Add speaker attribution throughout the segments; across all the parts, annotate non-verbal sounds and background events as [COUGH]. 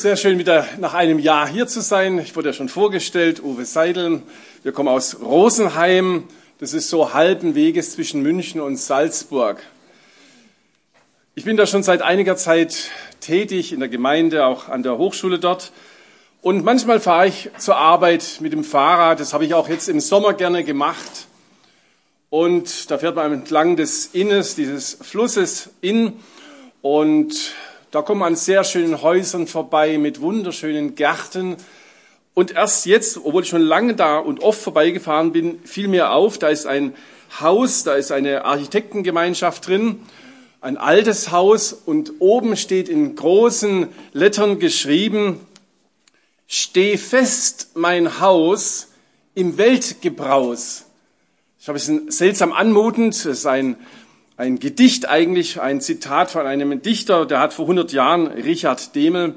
Speaker 1: Sehr schön, wieder nach einem Jahr hier zu sein. Ich wurde ja schon vorgestellt, Uwe Seidel. Wir kommen aus Rosenheim. Das ist so halben Weges zwischen München und Salzburg. Ich bin da schon seit einiger Zeit tätig in der Gemeinde, auch an der Hochschule dort. Und manchmal fahre ich zur Arbeit mit dem Fahrrad. Das habe ich auch jetzt im Sommer gerne gemacht. Und da fährt man entlang des Innes, dieses Flusses in. Und da kommt man an sehr schönen Häusern vorbei mit wunderschönen Gärten. Und erst jetzt, obwohl ich schon lange da und oft vorbeigefahren bin, fiel mir auf, da ist ein Haus, da ist eine Architektengemeinschaft drin, ein altes Haus und oben steht in großen Lettern geschrieben, Steh fest, mein Haus, im Weltgebraus. Ich habe es seltsam anmutend, es ist ein ein Gedicht eigentlich, ein Zitat von einem Dichter, der hat vor 100 Jahren, Richard Demel,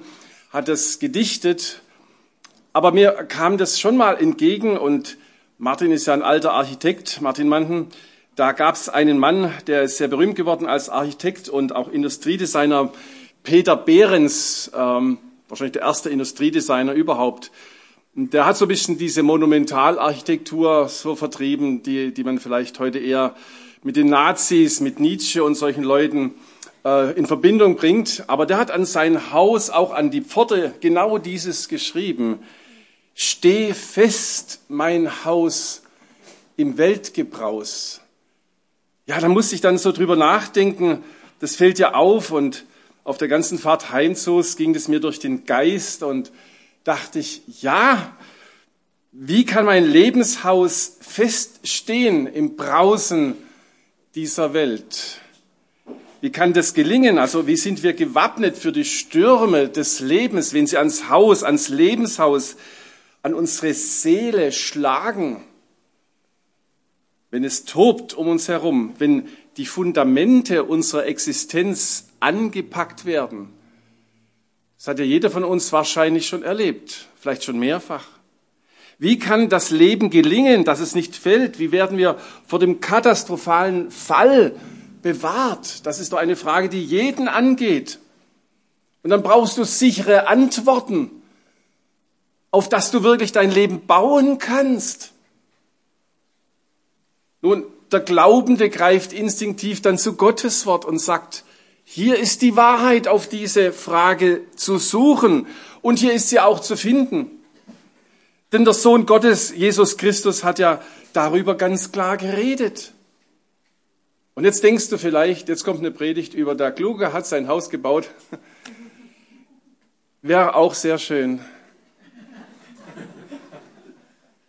Speaker 1: hat es gedichtet. Aber mir kam das schon mal entgegen und Martin ist ja ein alter Architekt, Martin Manten. Da gab es einen Mann, der ist sehr berühmt geworden als Architekt und auch Industriedesigner, Peter Behrens, ähm, wahrscheinlich der erste Industriedesigner überhaupt. Der hat so ein bisschen diese Monumentalarchitektur so vertrieben, die, die man vielleicht heute eher mit den Nazis, mit Nietzsche und solchen Leuten äh, in Verbindung bringt. Aber der hat an sein Haus, auch an die Pforte, genau dieses geschrieben. Steh fest, mein Haus, im Weltgebraus. Ja, da muss ich dann so drüber nachdenken. Das fällt ja auf und auf der ganzen Fahrt heim so ging es mir durch den Geist und dachte ich, ja, wie kann mein Lebenshaus feststehen im Brausen dieser Welt. Wie kann das gelingen? Also wie sind wir gewappnet für die Stürme des Lebens, wenn sie ans Haus, ans Lebenshaus, an unsere Seele schlagen? Wenn es tobt um uns herum, wenn die Fundamente unserer Existenz angepackt werden. Das hat ja jeder von uns wahrscheinlich schon erlebt, vielleicht schon mehrfach. Wie kann das Leben gelingen, dass es nicht fällt? Wie werden wir vor dem katastrophalen Fall bewahrt? Das ist doch eine Frage, die jeden angeht. Und dann brauchst du sichere Antworten, auf das du wirklich dein Leben bauen kannst. Nun, der Glaubende greift instinktiv dann zu Gottes Wort und sagt, hier ist die Wahrheit auf diese Frage zu suchen und hier ist sie auch zu finden. Denn der Sohn Gottes, Jesus Christus, hat ja darüber ganz klar geredet. Und jetzt denkst du vielleicht, jetzt kommt eine Predigt über der Kluge hat sein Haus gebaut. [LAUGHS] Wäre auch sehr schön.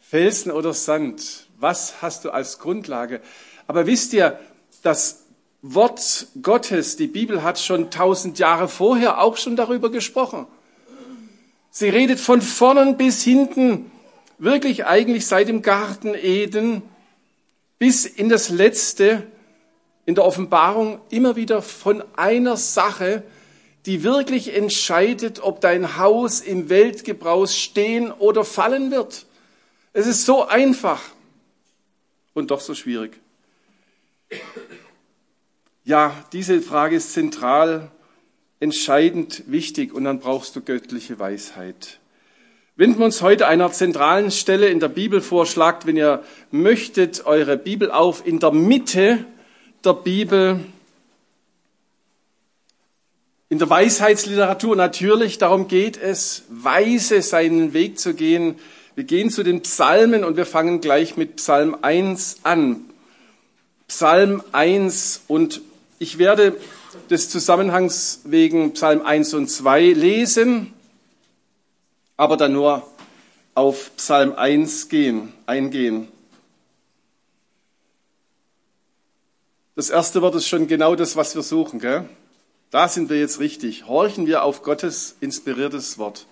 Speaker 1: Felsen oder Sand, was hast du als Grundlage? Aber wisst ihr, das Wort Gottes, die Bibel hat schon tausend Jahre vorher auch schon darüber gesprochen. Sie redet von vorn bis hinten wirklich eigentlich seit dem Garten Eden bis in das Letzte in der Offenbarung immer wieder von einer Sache, die wirklich entscheidet, ob dein Haus im Weltgebrauch stehen oder fallen wird. Es ist so einfach und doch so schwierig. Ja, diese Frage ist zentral, entscheidend wichtig und dann brauchst du göttliche Weisheit wenden wir uns heute einer zentralen Stelle in der Bibel vor. Schlagt, wenn ihr möchtet, eure Bibel auf in der Mitte der Bibel. In der Weisheitsliteratur natürlich, darum geht es, weise seinen Weg zu gehen. Wir gehen zu den Psalmen und wir fangen gleich mit Psalm 1 an. Psalm 1 und ich werde des Zusammenhangs wegen Psalm 1 und 2 lesen aber dann nur auf Psalm 1 gehen, eingehen. Das erste Wort ist schon genau das, was wir suchen. Gell? Da sind wir jetzt richtig. Horchen wir auf Gottes inspiriertes Wort.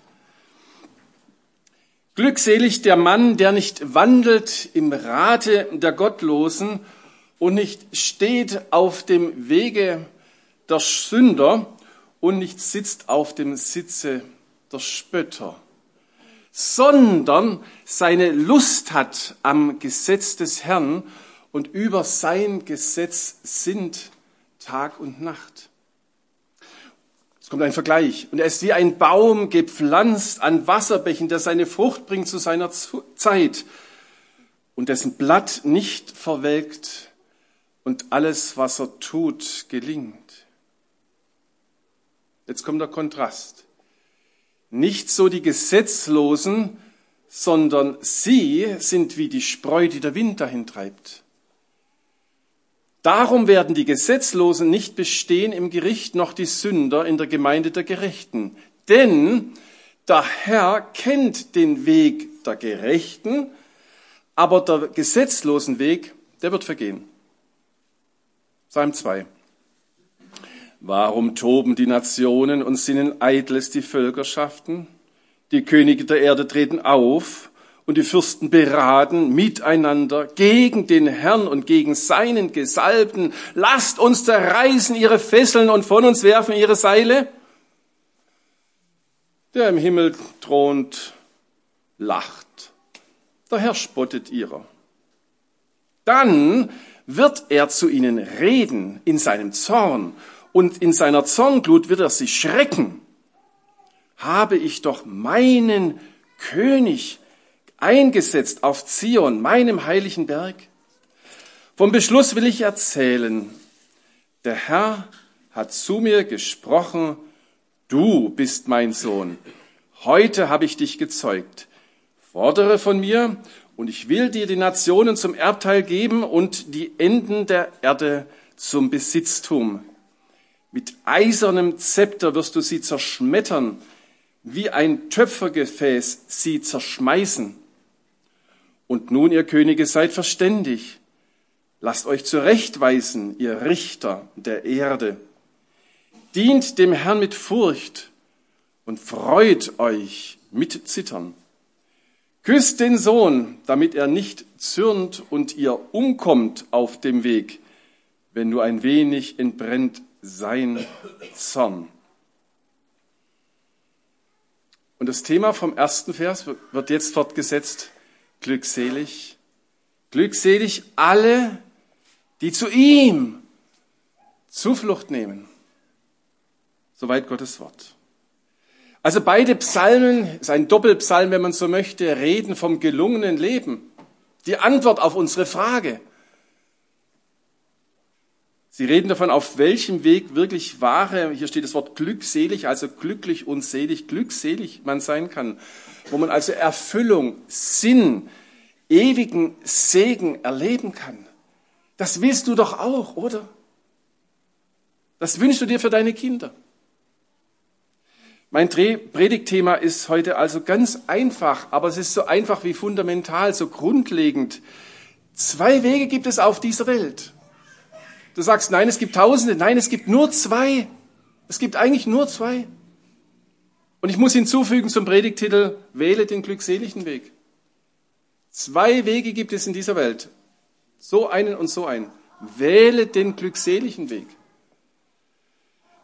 Speaker 1: Glückselig der Mann, der nicht wandelt im Rate der Gottlosen und nicht steht auf dem Wege der Sünder und nicht sitzt auf dem Sitze der Spötter sondern seine Lust hat am Gesetz des Herrn und über sein Gesetz sind Tag und Nacht. Jetzt kommt ein Vergleich. Und er ist wie ein Baum gepflanzt an Wasserbächen, der seine Frucht bringt zu seiner Zeit und dessen Blatt nicht verwelkt und alles, was er tut, gelingt. Jetzt kommt der Kontrast. Nicht so die Gesetzlosen, sondern sie sind wie die Spreu, die der Wind dahin treibt. Darum werden die Gesetzlosen nicht bestehen im Gericht, noch die Sünder in der Gemeinde der Gerechten. Denn der Herr kennt den Weg der Gerechten, aber der gesetzlosen Weg, der wird vergehen. Psalm 2. Warum toben die Nationen und sinnen eitles die Völkerschaften? Die Könige der Erde treten auf und die Fürsten beraten miteinander gegen den Herrn und gegen seinen Gesalbten. Lasst uns zerreißen ihre Fesseln und von uns werfen ihre Seile. Der im Himmel thront, lacht. Der Herr spottet ihrer. Dann wird er zu ihnen reden in seinem Zorn und in seiner Zornglut wird er sie schrecken. Habe ich doch meinen König eingesetzt auf Zion, meinem heiligen Berg. Vom Beschluss will ich erzählen. Der Herr hat zu mir gesprochen, du bist mein Sohn. Heute habe ich dich gezeugt. Fordere von mir und ich will dir die Nationen zum Erbteil geben und die Enden der Erde zum Besitztum. Mit eisernem Zepter wirst du sie zerschmettern, wie ein Töpfergefäß sie zerschmeißen. Und nun, ihr Könige, seid verständig. Lasst euch zurechtweisen, ihr Richter der Erde. Dient dem Herrn mit Furcht und freut euch mit Zittern. Küsst den Sohn, damit er nicht zürnt und ihr umkommt auf dem Weg, wenn nur ein wenig entbrennt sein Zorn. Und das Thema vom ersten Vers wird jetzt fortgesetzt glückselig. Glückselig alle, die zu ihm Zuflucht nehmen. Soweit Gottes Wort. Also beide Psalmen, ist ein Doppelpsalm, wenn man so möchte, reden vom gelungenen Leben. Die Antwort auf unsere Frage. Sie reden davon, auf welchem Weg wirklich wahre, hier steht das Wort glückselig, also glücklich und selig, glückselig man sein kann, wo man also Erfüllung, Sinn, ewigen Segen erleben kann. Das willst du doch auch, oder? Das wünschst du dir für deine Kinder. Mein Predigtthema ist heute also ganz einfach, aber es ist so einfach wie fundamental, so grundlegend. Zwei Wege gibt es auf dieser Welt. Du sagst, nein, es gibt Tausende. Nein, es gibt nur zwei. Es gibt eigentlich nur zwei. Und ich muss hinzufügen zum Predigtitel, wähle den glückseligen Weg. Zwei Wege gibt es in dieser Welt. So einen und so einen. Wähle den glückseligen Weg.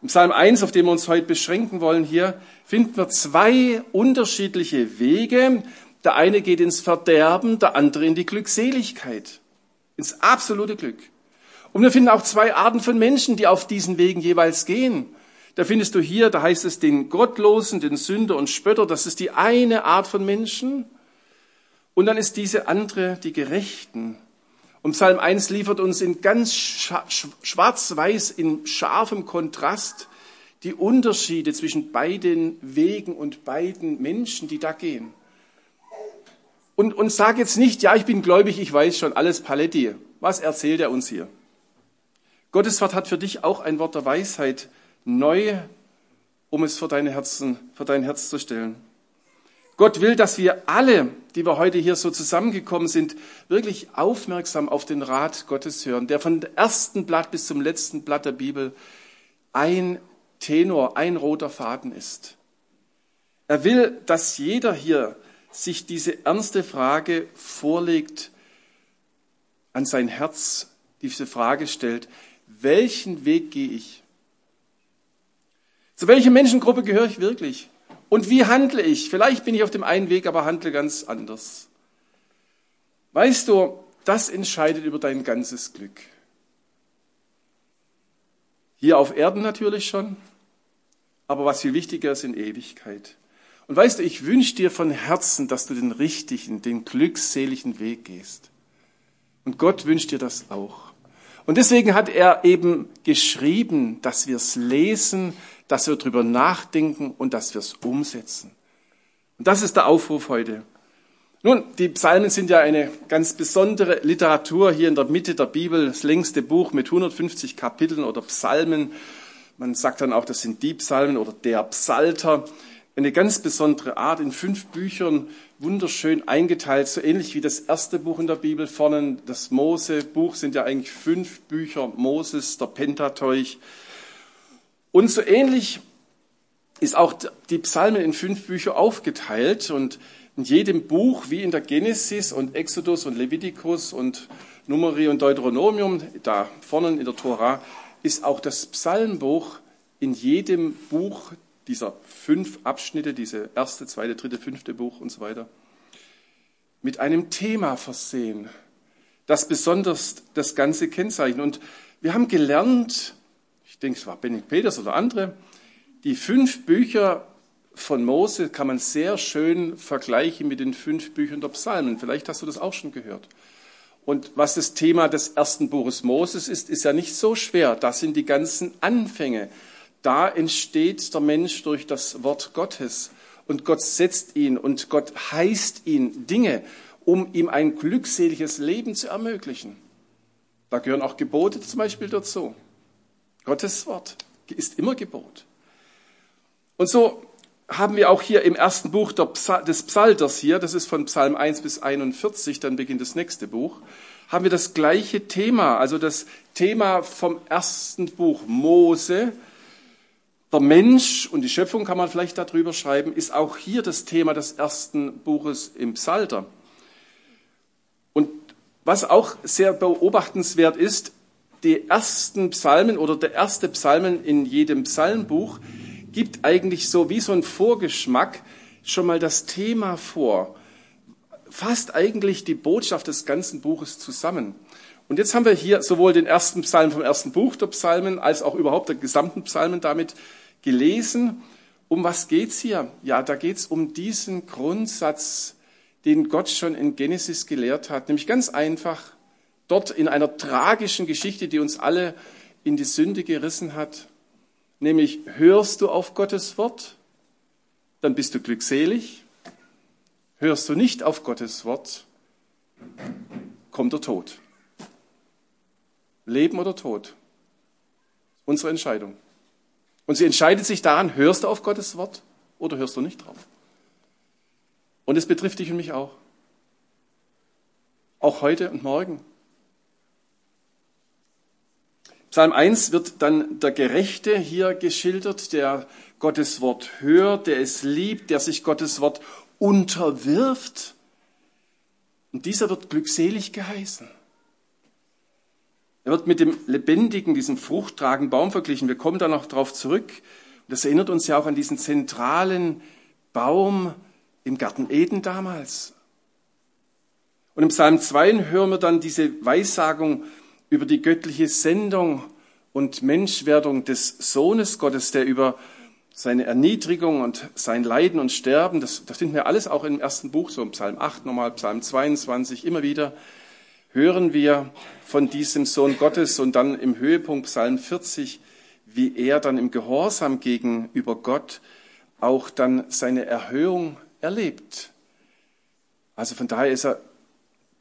Speaker 1: Im Psalm 1, auf dem wir uns heute beschränken wollen, hier finden wir zwei unterschiedliche Wege. Der eine geht ins Verderben, der andere in die Glückseligkeit, ins absolute Glück. Und wir finden auch zwei Arten von Menschen, die auf diesen Wegen jeweils gehen. Da findest du hier, da heißt es den Gottlosen, den Sünder und Spötter, das ist die eine Art von Menschen. Und dann ist diese andere die Gerechten. Und Psalm 1 liefert uns in ganz schwarz-weiß, in scharfem Kontrast die Unterschiede zwischen beiden Wegen und beiden Menschen, die da gehen. Und, und sag jetzt nicht, ja, ich bin gläubig, ich weiß schon, alles Paletti. Was erzählt er uns hier? Gottes Wort hat für dich auch ein Wort der Weisheit neu, um es für, deine Herzen, für dein Herz zu stellen. Gott will, dass wir alle, die wir heute hier so zusammengekommen sind, wirklich aufmerksam auf den Rat Gottes hören, der von dem ersten Blatt bis zum letzten Blatt der Bibel ein Tenor, ein roter Faden ist. Er will, dass jeder hier sich diese ernste Frage vorlegt, an sein Herz diese Frage stellt, welchen Weg gehe ich? Zu welcher Menschengruppe gehöre ich wirklich? Und wie handle ich? Vielleicht bin ich auf dem einen Weg, aber handle ganz anders. Weißt du, das entscheidet über dein ganzes Glück. Hier auf Erden natürlich schon, aber was viel wichtiger ist in Ewigkeit. Und weißt du, ich wünsche dir von Herzen, dass du den richtigen, den glückseligen Weg gehst. Und Gott wünscht dir das auch. Und deswegen hat er eben geschrieben, dass wir es lesen, dass wir drüber nachdenken und dass wir es umsetzen. Und das ist der Aufruf heute. Nun, die Psalmen sind ja eine ganz besondere Literatur hier in der Mitte der Bibel, das längste Buch mit 150 Kapiteln oder Psalmen. Man sagt dann auch, das sind die Psalmen oder der Psalter. Eine ganz besondere Art in fünf Büchern, wunderschön eingeteilt, so ähnlich wie das erste Buch in der Bibel vorne. Das Mose-Buch sind ja eigentlich fünf Bücher Moses, der Pentateuch. Und so ähnlich ist auch die Psalmen in fünf Bücher aufgeteilt und in jedem Buch, wie in der Genesis und Exodus und Levitikus und Numeri und Deuteronomium, da vorne in der Tora, ist auch das Psalmbuch in jedem Buch dieser fünf Abschnitte, diese erste, zweite, dritte, fünfte Buch und so weiter, mit einem Thema versehen, das besonders das Ganze kennzeichnet. Und wir haben gelernt, ich denke, es war Benedikt Peters oder andere, die fünf Bücher von Mose kann man sehr schön vergleichen mit den fünf Büchern der Psalmen. Vielleicht hast du das auch schon gehört. Und was das Thema des ersten Buches Moses ist, ist ja nicht so schwer. Das sind die ganzen Anfänge. Da entsteht der Mensch durch das Wort Gottes. Und Gott setzt ihn und Gott heißt ihn Dinge, um ihm ein glückseliges Leben zu ermöglichen. Da gehören auch Gebote zum Beispiel dazu. Gottes Wort ist immer Gebot. Und so haben wir auch hier im ersten Buch des Psalters hier, das ist von Psalm 1 bis 41, dann beginnt das nächste Buch, haben wir das gleiche Thema, also das Thema vom ersten Buch Mose, der Mensch und die Schöpfung kann man vielleicht darüber schreiben, ist auch hier das Thema des ersten Buches im Psalter. Und was auch sehr beobachtenswert ist, die ersten Psalmen oder der erste Psalmen in jedem Psalmbuch gibt eigentlich so wie so ein Vorgeschmack schon mal das Thema vor. Fasst eigentlich die Botschaft des ganzen Buches zusammen. Und jetzt haben wir hier sowohl den ersten Psalm vom ersten Buch der Psalmen als auch überhaupt der gesamten Psalmen damit gelesen. Um was geht's hier? Ja, da geht's um diesen Grundsatz, den Gott schon in Genesis gelehrt hat, nämlich ganz einfach dort in einer tragischen Geschichte, die uns alle in die Sünde gerissen hat, nämlich hörst du auf Gottes Wort, dann bist du glückselig. Hörst du nicht auf Gottes Wort, kommt der Tod. Leben oder Tod. Unsere Entscheidung. Und sie entscheidet sich daran, hörst du auf Gottes Wort oder hörst du nicht drauf. Und es betrifft dich und mich auch. Auch heute und morgen. Psalm 1 wird dann der Gerechte hier geschildert, der Gottes Wort hört, der es liebt, der sich Gottes Wort unterwirft. Und dieser wird glückselig geheißen. Er wird mit dem lebendigen, diesem fruchttragenden Baum verglichen. Wir kommen da noch drauf zurück. Das erinnert uns ja auch an diesen zentralen Baum im Garten Eden damals. Und im Psalm 2 hören wir dann diese Weissagung über die göttliche Sendung und Menschwerdung des Sohnes Gottes, der über seine Erniedrigung und sein Leiden und Sterben, das, das finden wir alles auch im ersten Buch, so im Psalm 8 nochmal, Psalm 22, immer wieder hören wir von diesem Sohn Gottes und dann im Höhepunkt Psalm 40, wie er dann im Gehorsam gegenüber Gott auch dann seine Erhöhung erlebt. Also von daher ist er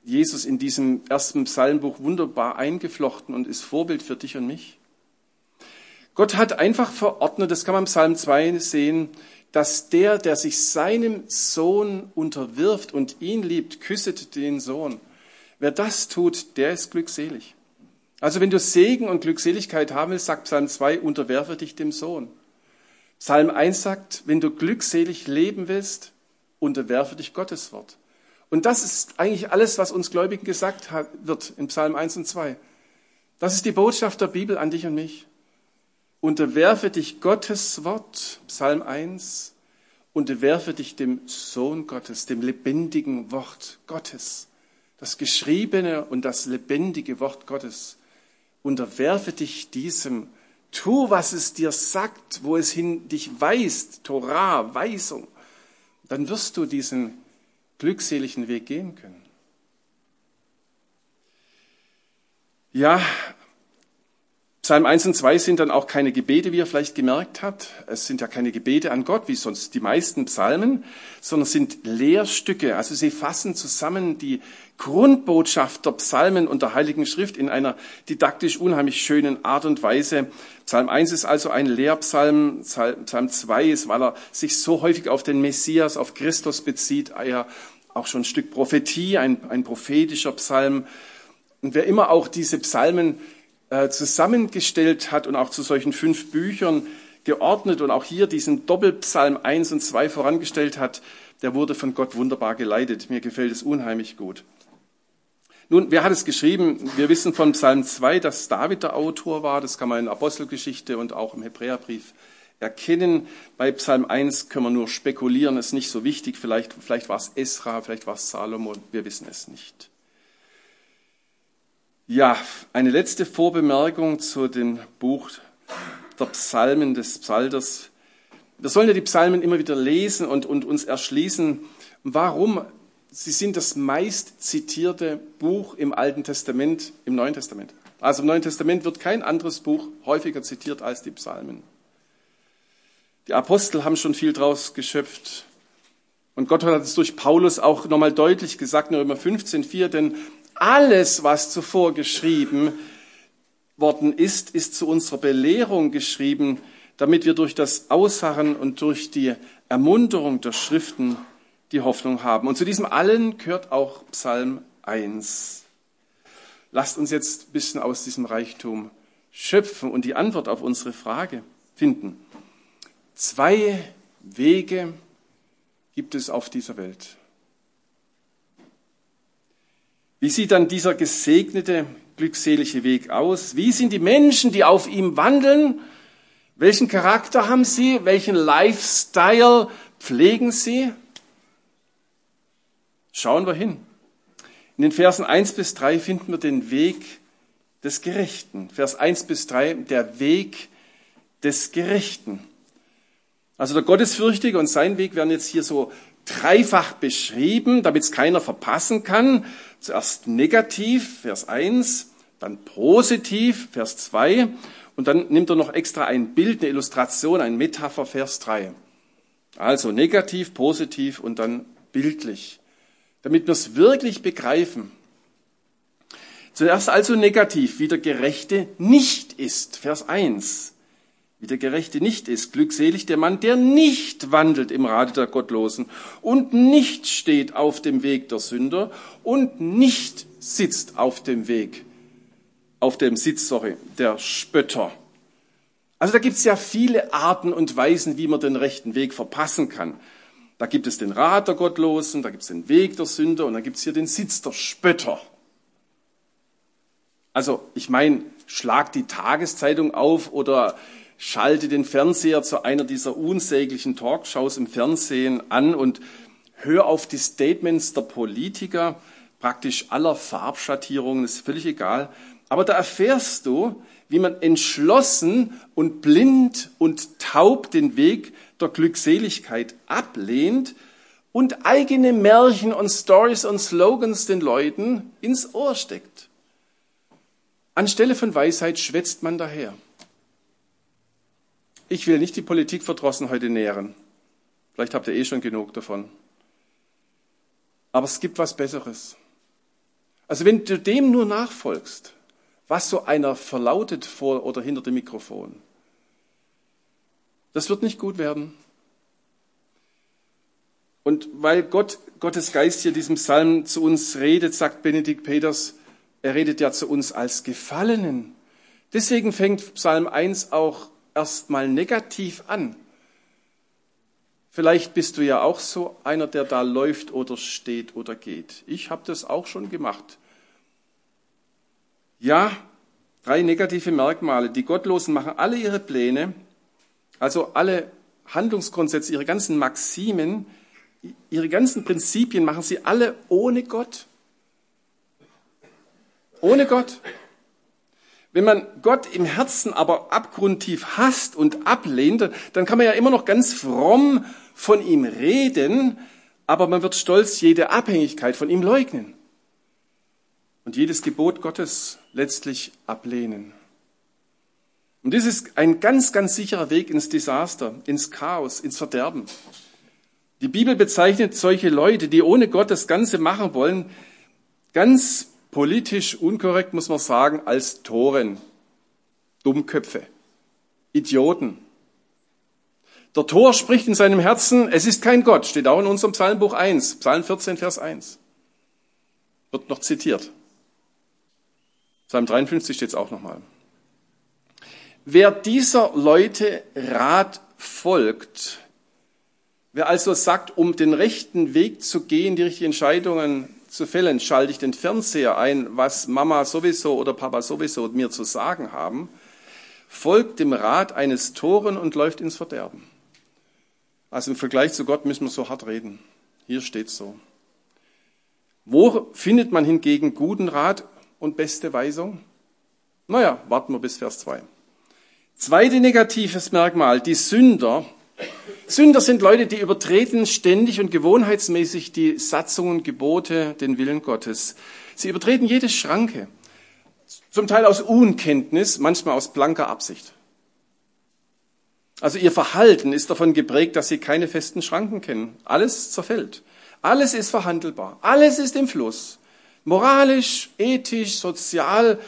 Speaker 1: Jesus in diesem ersten Psalmbuch wunderbar eingeflochten und ist Vorbild für dich und mich. Gott hat einfach verordnet, das kann man im Psalm 2 sehen, dass der, der sich seinem Sohn unterwirft und ihn liebt, küsset den Sohn. Wer das tut, der ist glückselig. Also wenn du Segen und Glückseligkeit haben willst, sagt Psalm 2, unterwerfe dich dem Sohn. Psalm 1 sagt, wenn du glückselig leben willst, unterwerfe dich Gottes Wort. Und das ist eigentlich alles, was uns Gläubigen gesagt wird in Psalm 1 und 2. Das ist die Botschaft der Bibel an dich und mich. Unterwerfe dich Gottes Wort, Psalm 1, unterwerfe dich dem Sohn Gottes, dem lebendigen Wort Gottes, das geschriebene und das lebendige Wort Gottes. Unterwerfe dich diesem, Tu, was es dir sagt, wo es hin dich weist, Torah, Weisung. Dann wirst du diesen glückseligen Weg gehen können. Ja, Psalm 1 und 2 sind dann auch keine Gebete, wie ihr vielleicht gemerkt habt. Es sind ja keine Gebete an Gott, wie sonst die meisten Psalmen, sondern sind Lehrstücke. Also sie fassen zusammen die Grundbotschaft der Psalmen und der Heiligen Schrift in einer didaktisch unheimlich schönen Art und Weise. Psalm 1 ist also ein Lehrpsalm. Psalm 2 ist, weil er sich so häufig auf den Messias, auf Christus bezieht, ja auch schon ein Stück Prophetie, ein, ein prophetischer Psalm. Und wer immer auch diese Psalmen äh, zusammengestellt hat und auch zu solchen fünf Büchern geordnet und auch hier diesen Doppelpsalm 1 und 2 vorangestellt hat, der wurde von Gott wunderbar geleitet. Mir gefällt es unheimlich gut. Nun, wer hat es geschrieben? Wir wissen von Psalm 2, dass David der Autor war. Das kann man in Apostelgeschichte und auch im Hebräerbrief erkennen. Bei Psalm 1 können wir nur spekulieren, ist nicht so wichtig. Vielleicht, vielleicht war es Esra, vielleicht war es Salomon, wir wissen es nicht. Ja, eine letzte Vorbemerkung zu dem Buch der Psalmen des Psalters. Wir sollen ja die Psalmen immer wieder lesen und, und uns erschließen, warum sie sind das meist zitierte Buch im Alten Testament, im Neuen Testament. Also im Neuen Testament wird kein anderes Buch häufiger zitiert als die Psalmen. Die Apostel haben schon viel draus geschöpft. Und Gott hat es durch Paulus auch nochmal deutlich gesagt in Römer 15, 4, denn alles, was zuvor geschrieben worden ist, ist zu unserer Belehrung geschrieben, damit wir durch das Ausharren und durch die Ermunterung der Schriften die Hoffnung haben. Und zu diesem allen gehört auch Psalm 1. Lasst uns jetzt ein bisschen aus diesem Reichtum schöpfen und die Antwort auf unsere Frage finden. Zwei Wege gibt es auf dieser Welt. Wie sieht dann dieser gesegnete, glückselige Weg aus? Wie sind die Menschen, die auf ihm wandeln? Welchen Charakter haben sie? Welchen Lifestyle pflegen sie? Schauen wir hin. In den Versen 1 bis 3 finden wir den Weg des Gerechten. Vers 1 bis 3, der Weg des Gerechten. Also der Gottesfürchtige und sein Weg werden jetzt hier so dreifach beschrieben, damit es keiner verpassen kann. Zuerst negativ, Vers 1, dann positiv, Vers 2 und dann nimmt er noch extra ein Bild, eine Illustration, ein Metapher, Vers 3. Also negativ, positiv und dann bildlich, damit wir es wirklich begreifen. Zuerst also negativ, wie der Gerechte nicht ist, Vers 1 wie der Gerechte nicht ist. Glückselig der Mann, der nicht wandelt im Rate der Gottlosen und nicht steht auf dem Weg der Sünder und nicht sitzt auf dem Weg, auf dem Sitz, sorry, der Spötter. Also da gibt es ja viele Arten und Weisen, wie man den rechten Weg verpassen kann. Da gibt es den Rat der Gottlosen, da gibt es den Weg der Sünder und dann gibt es hier den Sitz der Spötter. Also ich meine, schlag die Tageszeitung auf oder schalte den Fernseher zu einer dieser unsäglichen Talkshows im Fernsehen an und hör auf die Statements der Politiker, praktisch aller Farbschattierungen, ist völlig egal. Aber da erfährst du, wie man entschlossen und blind und taub den Weg der Glückseligkeit ablehnt und eigene Märchen und Stories und Slogans den Leuten ins Ohr steckt. Anstelle von Weisheit schwätzt man daher. Ich will nicht die Politikverdrossen heute nähren. Vielleicht habt ihr eh schon genug davon. Aber es gibt was Besseres. Also wenn du dem nur nachfolgst, was so einer verlautet vor oder hinter dem Mikrofon, das wird nicht gut werden. Und weil Gott, Gottes Geist hier diesem Psalm zu uns redet, sagt Benedikt Peters, er redet ja zu uns als Gefallenen. Deswegen fängt Psalm 1 auch erstmal negativ an. Vielleicht bist du ja auch so einer, der da läuft oder steht oder geht. Ich habe das auch schon gemacht. Ja, drei negative Merkmale. Die Gottlosen machen alle ihre Pläne, also alle Handlungsgrundsätze, ihre ganzen Maximen, ihre ganzen Prinzipien machen sie alle ohne Gott. Ohne Gott. Wenn man Gott im Herzen aber abgrundtief hasst und ablehnt, dann kann man ja immer noch ganz fromm von ihm reden, aber man wird stolz jede Abhängigkeit von ihm leugnen und jedes Gebot Gottes letztlich ablehnen. Und das ist ein ganz, ganz sicherer Weg ins Desaster, ins Chaos, ins Verderben. Die Bibel bezeichnet solche Leute, die ohne Gott das Ganze machen wollen, ganz politisch unkorrekt muss man sagen, als Toren, Dummköpfe, Idioten. Der Tor spricht in seinem Herzen, es ist kein Gott, steht auch in unserem Psalmbuch 1, Psalm 14, Vers 1. Wird noch zitiert. Psalm 53 steht es auch nochmal. Wer dieser Leute Rat folgt, wer also sagt, um den rechten Weg zu gehen, die richtigen Entscheidungen zu fällen, schalte ich den Fernseher ein, was Mama sowieso oder Papa sowieso mir zu sagen haben, folgt dem Rat eines Toren und läuft ins Verderben. Also im Vergleich zu Gott müssen wir so hart reden. Hier steht so. Wo findet man hingegen guten Rat und beste Weisung? Naja, warten wir bis Vers 2. Zweite negatives Merkmal, die Sünder. Sünder sind Leute, die übertreten ständig und gewohnheitsmäßig die Satzungen, Gebote, den Willen Gottes. Sie übertreten jede Schranke. Zum Teil aus Unkenntnis, manchmal aus blanker Absicht. Also ihr Verhalten ist davon geprägt, dass sie keine festen Schranken kennen. Alles zerfällt. Alles ist verhandelbar. Alles ist im Fluss. Moralisch, ethisch, sozial,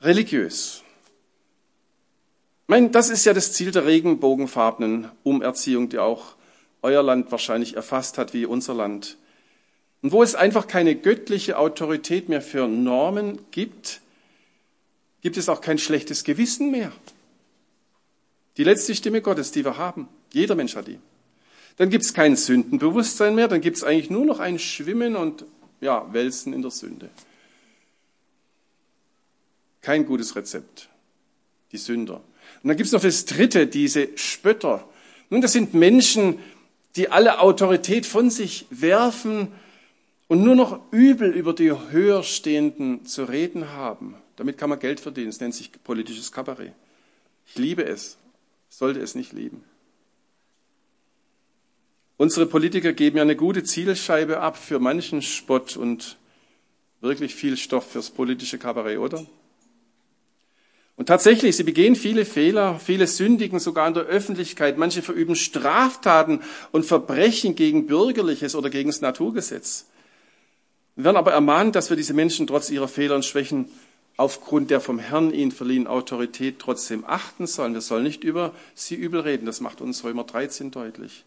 Speaker 1: religiös. Ich meine, das ist ja das Ziel der regenbogenfarbenen Umerziehung, die auch euer Land wahrscheinlich erfasst hat, wie unser Land. Und wo es einfach keine göttliche Autorität mehr für Normen gibt, gibt es auch kein schlechtes Gewissen mehr. Die letzte Stimme Gottes, die wir haben. Jeder Mensch hat die. Dann gibt es kein Sündenbewusstsein mehr, dann gibt es eigentlich nur noch ein Schwimmen und ja, Wälzen in der Sünde. Kein gutes Rezept. Die Sünder. Und dann gibt es noch das Dritte, diese Spötter. Nun, das sind Menschen, die alle Autorität von sich werfen und nur noch übel über die Höherstehenden zu reden haben. Damit kann man Geld verdienen. Es nennt sich politisches Kabarett. Ich liebe es, sollte es nicht lieben. Unsere Politiker geben ja eine gute Zielscheibe ab für manchen Spott und wirklich viel Stoff fürs politische Kabarett, oder? Und tatsächlich, sie begehen viele Fehler, viele sündigen sogar in der Öffentlichkeit. Manche verüben Straftaten und Verbrechen gegen Bürgerliches oder gegen das Naturgesetz. Wir werden aber ermahnt, dass wir diese Menschen trotz ihrer Fehler und Schwächen aufgrund der vom Herrn ihnen verliehenen Autorität trotzdem achten sollen. Wir sollen nicht über sie übel reden. Das macht uns Römer 13 deutlich.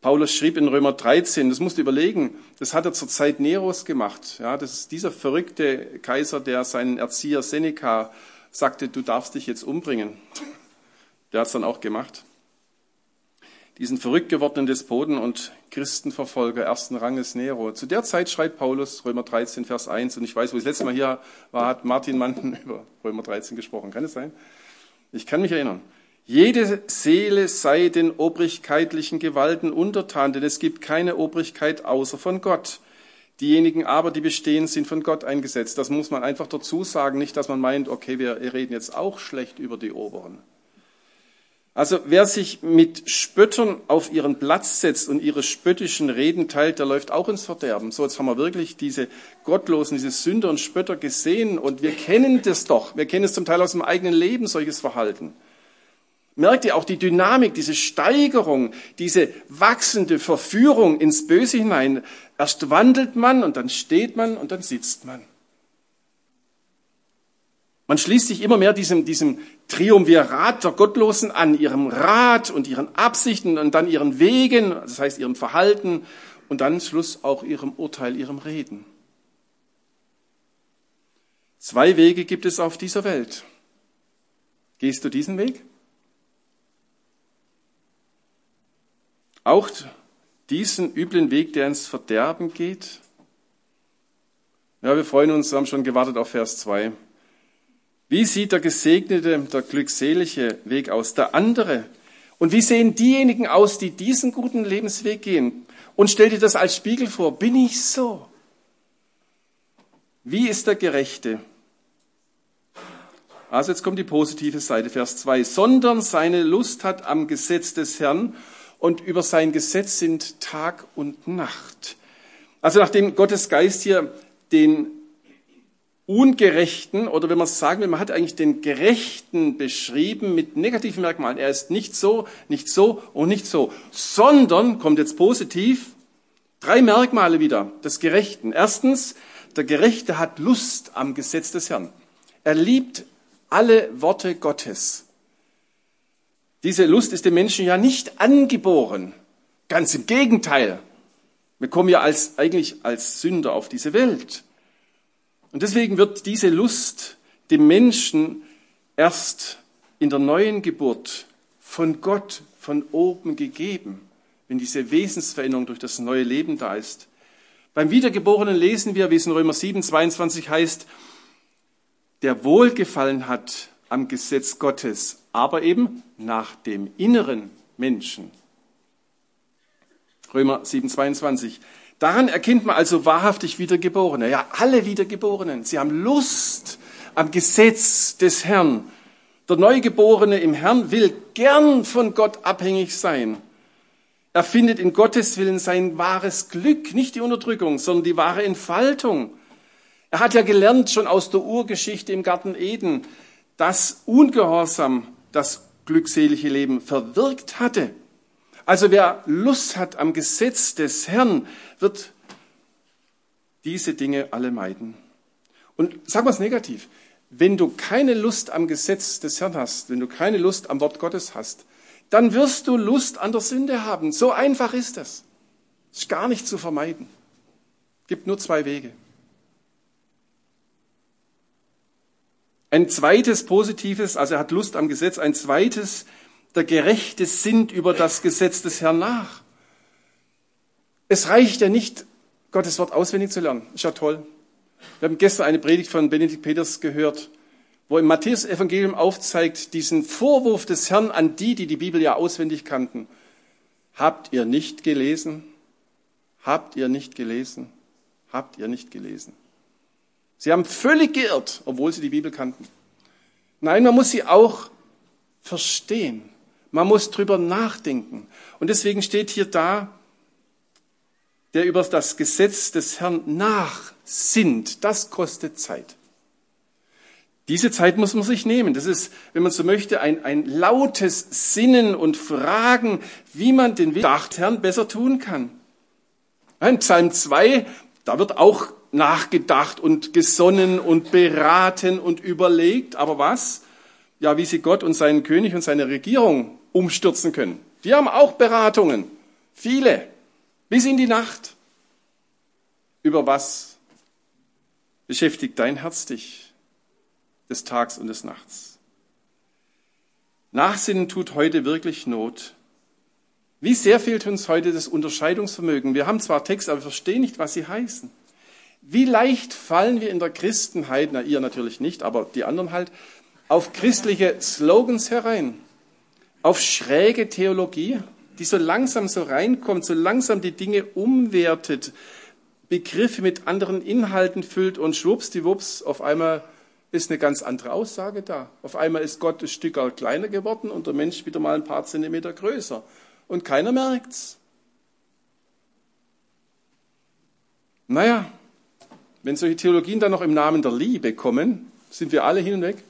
Speaker 1: Paulus schrieb in Römer 13, das musst du überlegen, das hat er zur Zeit Neros gemacht. Ja, das ist dieser verrückte Kaiser, der seinen Erzieher Seneca sagte, du darfst dich jetzt umbringen. Der hat es dann auch gemacht. Diesen verrückt gewordenen Despoten und Christenverfolger ersten Ranges Nero. Zu der Zeit schreibt Paulus, Römer 13, Vers 1, und ich weiß, wo ich das letzte Mal hier war, hat Martin Mann [LAUGHS] über Römer 13 gesprochen. Kann es sein? Ich kann mich erinnern. Jede Seele sei den obrigkeitlichen Gewalten untertan, denn es gibt keine Obrigkeit außer von Gott. Diejenigen aber, die bestehen, sind von Gott eingesetzt. Das muss man einfach dazu sagen, nicht, dass man meint, okay, wir reden jetzt auch schlecht über die Oberen. Also wer sich mit Spöttern auf ihren Platz setzt und ihre spöttischen Reden teilt, der läuft auch ins Verderben. So, jetzt haben wir wirklich diese Gottlosen, diese Sünder und Spötter gesehen und wir kennen das doch. Wir kennen es zum Teil aus dem eigenen Leben, solches Verhalten. Merkt ihr auch die Dynamik, diese Steigerung, diese wachsende Verführung ins Böse hinein? Erst wandelt man und dann steht man und dann sitzt man. Man schließt sich immer mehr diesem, diesem Triumvirat der Gottlosen an, ihrem Rat und ihren Absichten und dann ihren Wegen, das heißt ihrem Verhalten und dann Schluss auch ihrem Urteil, ihrem Reden. Zwei Wege gibt es auf dieser Welt. Gehst du diesen Weg? Auch diesen üblen Weg, der ins Verderben geht? Ja, wir freuen uns, haben schon gewartet auf Vers 2. Wie sieht der gesegnete, der glückselige Weg aus? Der andere. Und wie sehen diejenigen aus, die diesen guten Lebensweg gehen? Und stell dir das als Spiegel vor. Bin ich so? Wie ist der Gerechte? Also jetzt kommt die positive Seite, Vers 2. Sondern seine Lust hat am Gesetz des Herrn und über sein Gesetz sind Tag und Nacht. Also nachdem Gottes Geist hier den Ungerechten oder wenn man es sagen will, man hat eigentlich den Gerechten beschrieben mit negativen Merkmalen. Er ist nicht so, nicht so und nicht so, sondern, kommt jetzt positiv, drei Merkmale wieder des Gerechten. Erstens, der Gerechte hat Lust am Gesetz des Herrn. Er liebt alle Worte Gottes. Diese Lust ist dem Menschen ja nicht angeboren. Ganz im Gegenteil. Wir kommen ja als, eigentlich als Sünder auf diese Welt. Und deswegen wird diese Lust dem Menschen erst in der neuen Geburt von Gott von oben gegeben, wenn diese Wesensveränderung durch das neue Leben da ist. Beim Wiedergeborenen lesen wir, wie es in Römer 7, 22 heißt, der Wohlgefallen hat am Gesetz Gottes, aber eben nach dem inneren Menschen. Römer 7, 22. Daran erkennt man also wahrhaftig Wiedergeborene. Ja, alle Wiedergeborenen. Sie haben Lust am Gesetz des Herrn. Der Neugeborene im Herrn will gern von Gott abhängig sein. Er findet in Gottes Willen sein wahres Glück, nicht die Unterdrückung, sondern die wahre Entfaltung. Er hat ja gelernt schon aus der Urgeschichte im Garten Eden, dass Ungehorsam das glückselige Leben verwirkt hatte. Also wer Lust hat am Gesetz des Herrn, wird diese Dinge alle meiden. Und sagen wir es negativ. Wenn du keine Lust am Gesetz des Herrn hast, wenn du keine Lust am Wort Gottes hast, dann wirst du Lust an der Sünde haben. So einfach ist es. Ist gar nicht zu vermeiden. Gibt nur zwei Wege. Ein zweites positives, also er hat Lust am Gesetz, ein zweites, der Gerechte sinnt über das Gesetz des Herrn nach. Es reicht ja nicht, Gottes Wort auswendig zu lernen. Ist ja toll. Wir haben gestern eine Predigt von Benedikt Peters gehört, wo im Matthäus-Evangelium aufzeigt, diesen Vorwurf des Herrn an die, die die Bibel ja auswendig kannten. Habt ihr nicht gelesen? Habt ihr nicht gelesen? Habt ihr nicht gelesen? Sie haben völlig geirrt, obwohl sie die Bibel kannten. Nein, man muss sie auch verstehen. Man muss drüber nachdenken. Und deswegen steht hier da, der über das Gesetz des Herrn nachsinnt. Das kostet Zeit. Diese Zeit muss man sich nehmen. Das ist, wenn man so möchte, ein, ein lautes Sinnen und Fragen, wie man den Willen des Herrn besser tun kann. In Psalm 2, da wird auch nachgedacht und gesonnen und beraten und überlegt. Aber was? Ja, wie sie Gott und seinen König und seine Regierung umstürzen können. Die haben auch Beratungen. Viele. Bis in die Nacht. Über was beschäftigt dein Herz dich des Tags und des Nachts? Nachsinnen tut heute wirklich Not. Wie sehr fehlt uns heute das Unterscheidungsvermögen? Wir haben zwar Texte, aber verstehen nicht, was sie heißen. Wie leicht fallen wir in der Christenheit, na ihr natürlich nicht, aber die anderen halt, auf christliche Slogans herein, auf schräge Theologie, die so langsam so reinkommt, so langsam die Dinge umwertet, Begriffe mit anderen Inhalten füllt und schwuppsdiwupps, auf einmal ist eine ganz andere Aussage da. Auf einmal ist Gott ein Stück kleiner geworden und der Mensch wieder mal ein paar Zentimeter größer. Und keiner merkt's. Naja, wenn solche Theologien dann noch im Namen der Liebe kommen, sind wir alle hin und weg.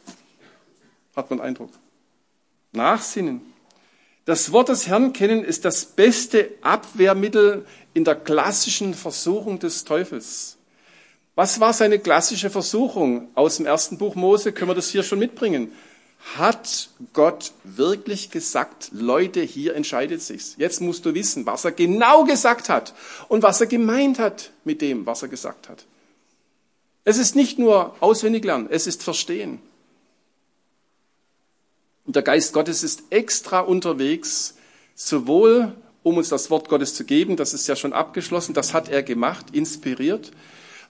Speaker 1: Hat man Eindruck. Nachsinnen. Das Wort des Herrn kennen ist das beste Abwehrmittel in der klassischen Versuchung des Teufels. Was war seine klassische Versuchung? Aus dem ersten Buch Mose können wir das hier schon mitbringen. Hat Gott wirklich gesagt, Leute, hier entscheidet sich's. Jetzt musst du wissen, was er genau gesagt hat und was er gemeint hat mit dem, was er gesagt hat. Es ist nicht nur auswendig lernen, es ist verstehen. Und der Geist Gottes ist extra unterwegs, sowohl um uns das Wort Gottes zu geben, das ist ja schon abgeschlossen, das hat er gemacht, inspiriert.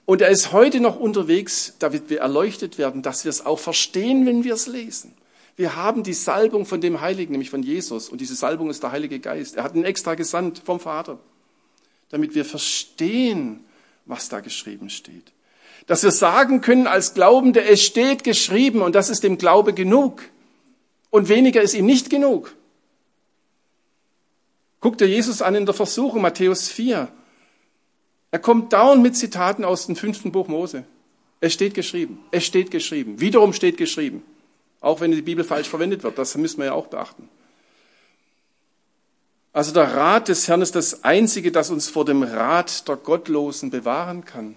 Speaker 1: Und er ist heute noch unterwegs, damit wir erleuchtet werden, dass wir es auch verstehen, wenn wir es lesen. Wir haben die Salbung von dem Heiligen, nämlich von Jesus. Und diese Salbung ist der Heilige Geist. Er hat ihn extra gesandt vom Vater, damit wir verstehen, was da geschrieben steht. Dass wir sagen können als Glaubende, es steht geschrieben und das ist dem Glaube genug. Und weniger ist ihm nicht genug. Guck dir Jesus an in der Versuchung, Matthäus 4. Er kommt dauernd mit Zitaten aus dem fünften Buch Mose. Es steht geschrieben. Es steht geschrieben. Wiederum steht geschrieben. Auch wenn die Bibel falsch verwendet wird. Das müssen wir ja auch beachten. Also der Rat des Herrn ist das Einzige, das uns vor dem Rat der Gottlosen bewahren kann.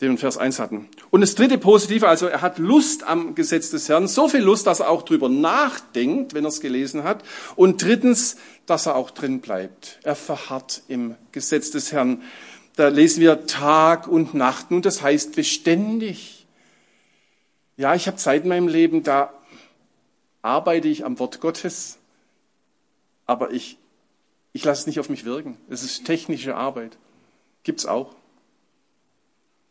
Speaker 1: Den wir in Vers 1 hatten. Und das dritte Positive, also er hat Lust am Gesetz des Herrn, so viel Lust, dass er auch drüber nachdenkt, wenn er es gelesen hat. Und drittens, dass er auch drin bleibt. Er verharrt im Gesetz des Herrn. Da lesen wir Tag und Nacht. Nun, das heißt beständig. Ja, ich habe Zeit in meinem Leben, da arbeite ich am Wort Gottes aber ich, ich lasse es nicht auf mich wirken. Es ist technische Arbeit. Gibt's auch.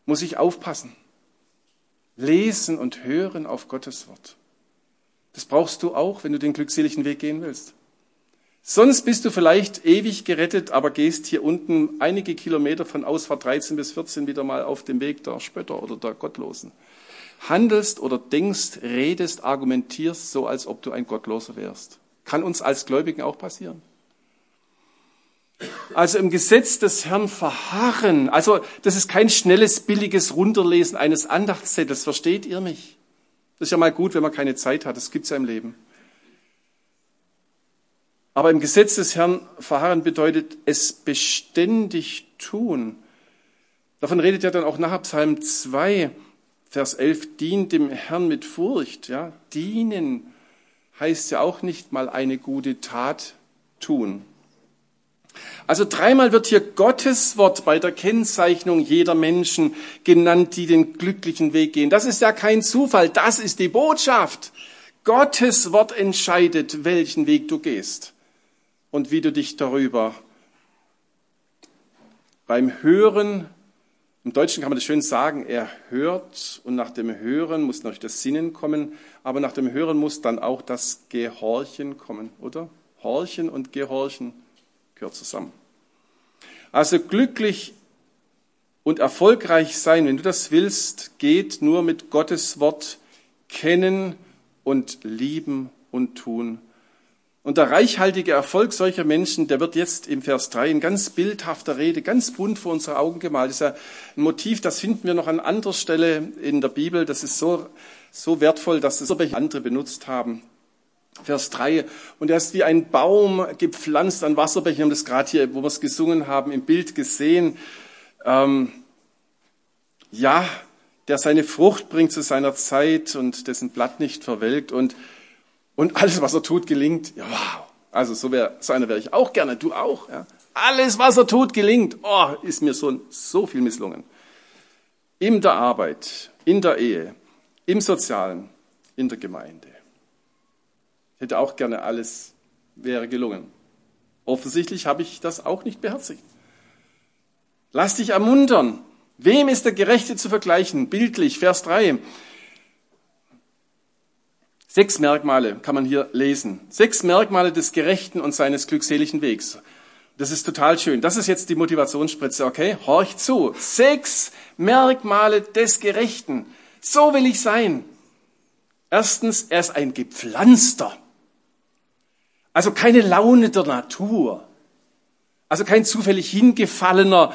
Speaker 1: Muss ich aufpassen. Lesen und hören auf Gottes Wort. Das brauchst du auch, wenn du den glückseligen Weg gehen willst. Sonst bist du vielleicht ewig gerettet, aber gehst hier unten einige Kilometer von Ausfahrt 13 bis 14 wieder mal auf dem Weg der Spötter oder der Gottlosen. Handelst oder denkst, redest, argumentierst so, als ob du ein Gottloser wärst. Kann uns als Gläubigen auch passieren. Also im Gesetz des Herrn verharren. Also das ist kein schnelles, billiges Runterlesen eines Andachtszettels. Versteht ihr mich? Das ist ja mal gut, wenn man keine Zeit hat. Das gibt's ja im Leben. Aber im Gesetz des Herrn verharren bedeutet es beständig tun. Davon redet ja dann auch nachher Psalm 2, Vers 11, dient dem Herrn mit Furcht, ja, dienen heißt ja auch nicht mal eine gute Tat tun. Also dreimal wird hier Gottes Wort bei der Kennzeichnung jeder Menschen genannt, die den glücklichen Weg gehen. Das ist ja kein Zufall, das ist die Botschaft. Gottes Wort entscheidet, welchen Weg du gehst und wie du dich darüber beim Hören im Deutschen kann man das schön sagen, er hört und nach dem Hören muss noch das Sinnen kommen, aber nach dem Hören muss dann auch das Gehorchen kommen, oder? Horchen und Gehorchen gehört zusammen. Also glücklich und erfolgreich sein, wenn du das willst, geht nur mit Gottes Wort kennen und lieben und tun und der reichhaltige Erfolg solcher Menschen, der wird jetzt im Vers 3 in ganz bildhafter Rede, ganz bunt vor unsere Augen gemalt. Das ist ja ein Motiv, das finden wir noch an anderer Stelle in der Bibel. Das ist so, so wertvoll, dass es welche andere benutzt haben. Vers 3. Und er ist wie ein Baum gepflanzt an Wasserbächen. Wir haben das gerade hier, wo wir es gesungen haben, im Bild gesehen. Ähm, ja, der seine Frucht bringt zu seiner Zeit und dessen Blatt nicht verwelkt. Und und alles, was er tut, gelingt. Ja, wow. Also so, wär, so einer wäre ich auch gerne, du auch. Ja. Alles, was er tut, gelingt. Oh, ist mir so, so viel misslungen. In der Arbeit, in der Ehe, im Sozialen, in der Gemeinde. Ich hätte auch gerne alles, wäre gelungen. Offensichtlich habe ich das auch nicht beherzigt. Lass dich ermuntern. Wem ist der Gerechte zu vergleichen? Bildlich, Vers 3. Sechs Merkmale kann man hier lesen. Sechs Merkmale des Gerechten und seines glückseligen Wegs. Das ist total schön. Das ist jetzt die Motivationsspritze, okay? Horch zu. Sechs Merkmale des Gerechten. So will ich sein. Erstens, er ist ein gepflanzter. Also keine Laune der Natur. Also kein zufällig hingefallener.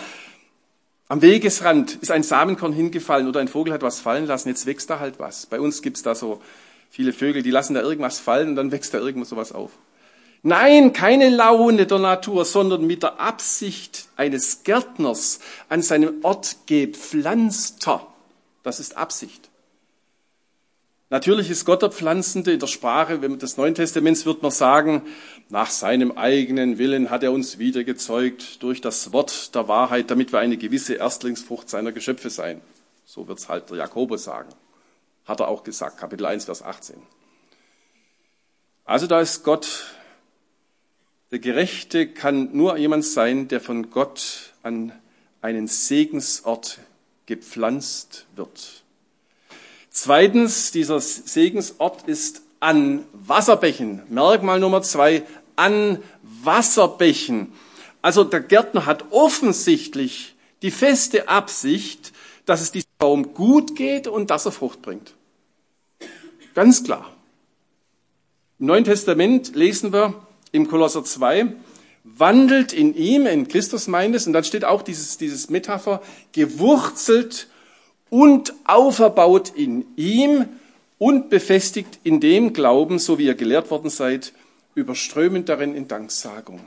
Speaker 1: Am Wegesrand ist ein Samenkorn hingefallen oder ein Vogel hat was fallen lassen. Jetzt wächst da halt was. Bei uns gibt's da so Viele Vögel, die lassen da irgendwas fallen und dann wächst da irgendwo sowas auf. Nein, keine Laune der Natur, sondern mit der Absicht eines Gärtners an seinem Ort gepflanzter. Das ist Absicht. Natürlich ist Gott der Pflanzende in der Sprache des Neuen Testaments wird man sagen, nach seinem eigenen Willen hat er uns wieder gezeugt durch das Wort der Wahrheit, damit wir eine gewisse Erstlingsfrucht seiner Geschöpfe sein. So wird's halt der Jakobus sagen. Hat er auch gesagt, Kapitel 1, Vers 18. Also da ist Gott, der Gerechte kann nur jemand sein, der von Gott an einen Segensort gepflanzt wird. Zweitens, dieser Segensort ist an Wasserbächen. Merkmal Nummer zwei, an Wasserbächen. Also der Gärtner hat offensichtlich die feste Absicht, dass es diesem Baum gut geht und dass er Frucht bringt. Ganz klar. Im Neuen Testament lesen wir im Kolosser 2, wandelt in ihm, in Christus meint es, und dann steht auch dieses, dieses Metapher, gewurzelt und auferbaut in ihm und befestigt in dem Glauben, so wie ihr gelehrt worden seid, überströmend darin in Danksagung.